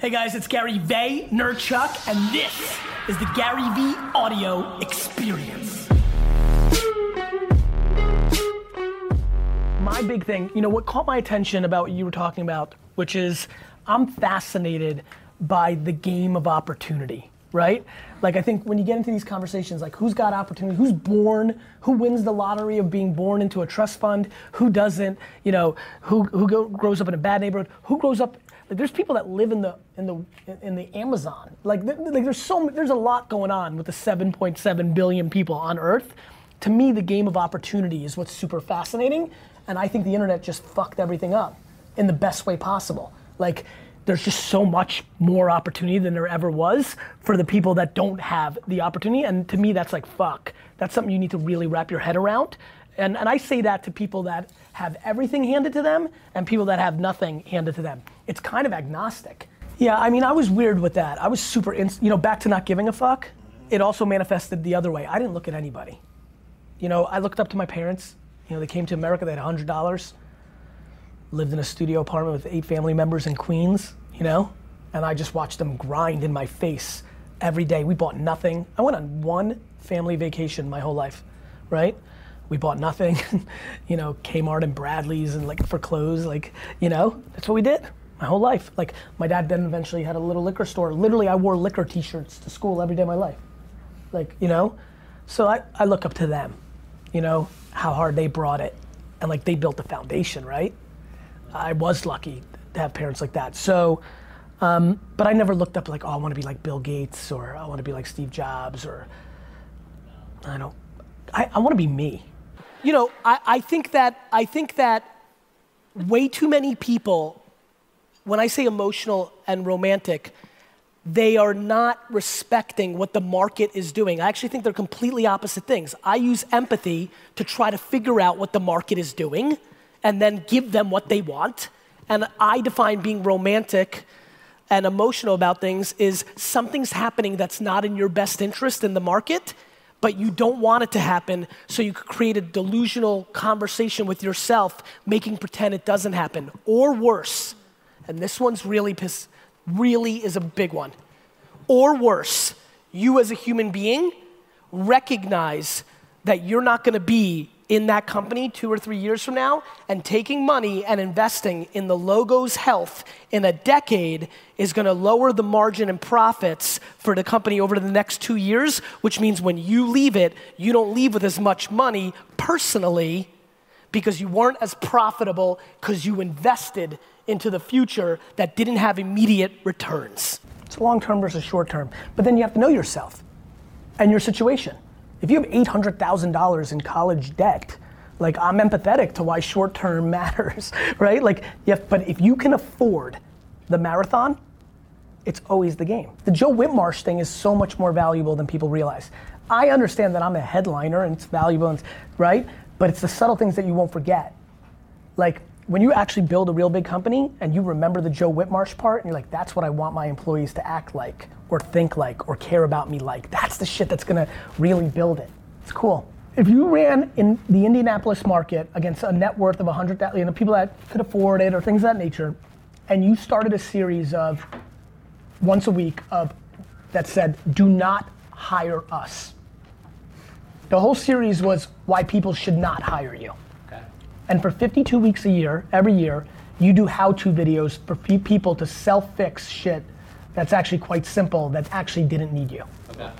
Hey guys, it's Gary Vaynerchuk, and this is the GaryVee Audio Experience. My big thing, you know, what caught my attention about what you were talking about, which is I'm fascinated by the game of opportunity, right? Like I think when you get into these conversations, like who's got opportunity, who's born, who wins the lottery of being born into a trust fund, who doesn't, you know, who who go, grows up in a bad neighborhood, who grows up like there's people that live in the in the in the Amazon. Like, th- like there's so there's a lot going on with the 7.7 billion people on Earth. To me, the game of opportunity is what's super fascinating, and I think the internet just fucked everything up in the best way possible. Like there's just so much more opportunity than there ever was for the people that don't have the opportunity. And to me, that's like, fuck. That's something you need to really wrap your head around. And, and I say that to people that have everything handed to them and people that have nothing handed to them. It's kind of agnostic. Yeah, I mean, I was weird with that. I was super, you know, back to not giving a fuck. It also manifested the other way. I didn't look at anybody. You know, I looked up to my parents. You know, they came to America, they had $100 lived in a studio apartment with eight family members in Queens, you know, and I just watched them grind in my face every day. We bought nothing. I went on one family vacation my whole life, right? We bought nothing, you know, Kmart and Bradlees and like for clothes, like, you know, that's what we did my whole life. Like my dad then eventually had a little liquor store. Literally, I wore liquor t-shirts to school every day of my life. Like, you know, so I, I look up to them, you know, how hard they brought it. And like they built the foundation, right? I was lucky to have parents like that. So, um, but I never looked up like, oh, I want to be like Bill Gates or I want to be like Steve Jobs or I don't. I, I want to be me. You know, I, I think that I think that way too many people, when I say emotional and romantic, they are not respecting what the market is doing. I actually think they're completely opposite things. I use empathy to try to figure out what the market is doing and then give them what they want. And I define being romantic and emotional about things is something's happening that's not in your best interest in the market, but you don't want it to happen, so you create a delusional conversation with yourself, making pretend it doesn't happen. Or worse, and this one's really piss, really is a big one. Or worse, you as a human being recognize that you're not gonna be in that company two or three years from now and taking money and investing in the logo's health in a decade is going to lower the margin and profits for the company over the next two years, which means when you leave it, you don't leave with as much money personally because you weren't as profitable because you invested into the future that didn't have immediate returns. It's long term versus short term. But then you have to know yourself and your situation. If you have $800,000 in college debt, like I'm empathetic to why short term matters, right? Like, yeah, but if you can afford the marathon, it's always the game. The Joe Whitmarsh thing is so much more valuable than people realize. I understand that I'm a headliner and it's valuable, and, right? But it's the subtle things that you won't forget. Like when you actually build a real big company and you remember the Joe Whitmarsh part and you're like, that's what I want my employees to act like or think like or care about me like. That's the shit that's gonna really build it. It's cool. If you ran in the Indianapolis market against a net worth of 100,000, you know, people that could afford it or things of that nature, and you started a series of once a week of that said, do not hire us. The whole series was why people should not hire you. Okay. And for 52 weeks a year, every year, you do how-to videos for pe- people to self-fix shit that's actually quite simple that actually didn't need you. Okay.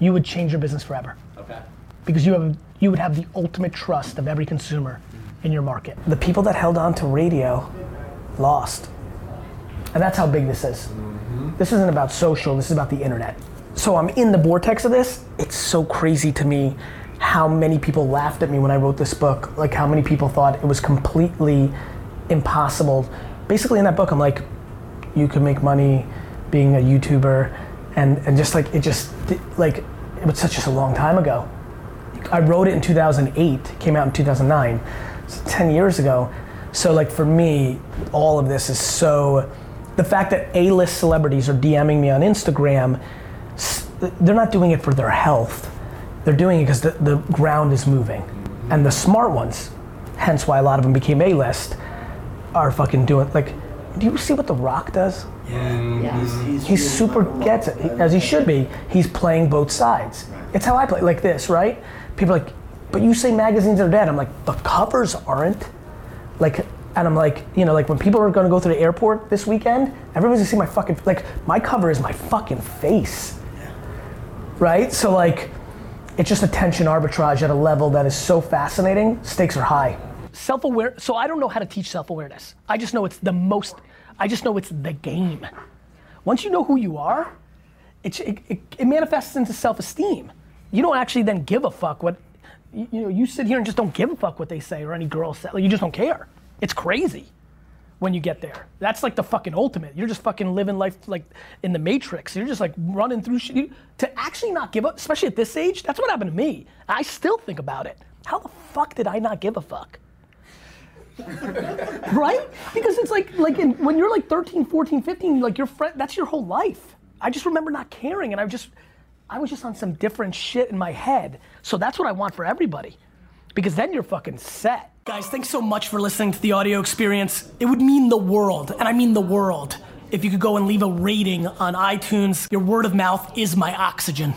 You would change your business forever Okay. because you have you would have the ultimate trust of every consumer mm-hmm. in your market. The people that held on to radio lost. And that's how big this is. Mm-hmm. This isn't about social, this is about the internet. So I'm in the vortex of this. It's so crazy to me how many people laughed at me when I wrote this book. Like how many people thought it was completely impossible. Basically in that book I'm like you can make money being a YouTuber and and just like it just like it was such just a long time ago. I wrote it in 2008, came out in 2009, so 10 years ago. So like for me, all of this is so, the fact that A-list celebrities are DMing me on Instagram, they're not doing it for their health. They're doing it because the, the ground is moving. And the smart ones, hence why a lot of them became A-list, are fucking doing, like, do you see what The Rock does? Yeah. Yeah. He's, he's, He really super gets it, as he should be. He's playing both sides. It's how I play, like this, right? People are like, but you say magazines are dead. I'm like, the covers aren't. Like, and I'm like, you know, like when people are gonna go to the airport this weekend, everybody's gonna see my fucking, like, my cover is my fucking face. Right? So, like, it's just attention arbitrage at a level that is so fascinating. Stakes are high. Self aware, so I don't know how to teach self awareness. I just know it's the most, I just know it's the game. Once you know who you are, it, it, it, manifests into self-esteem. You don't actually then give a fuck what, you, you know, you sit here and just don't give a fuck what they say or any girl say. Like, you just don't care. It's crazy when you get there. That's like the fucking ultimate. You're just fucking living life like in the matrix. You're just like running through shit. You- to actually not give up, especially at this age, that's what happened to me. I still think about it. How the fuck did I not give a fuck? right? Because it's like like in, when you're like 13, 14, 15, like your friend that's your whole life. I just remember not caring and I just I was just on some different shit in my head. So that's what I want for everybody. Because then you're fucking set. Guys, thanks so much for listening to the audio experience. It would mean the world, and I mean the world, if you could go and leave a rating on iTunes. Your word of mouth is my oxygen.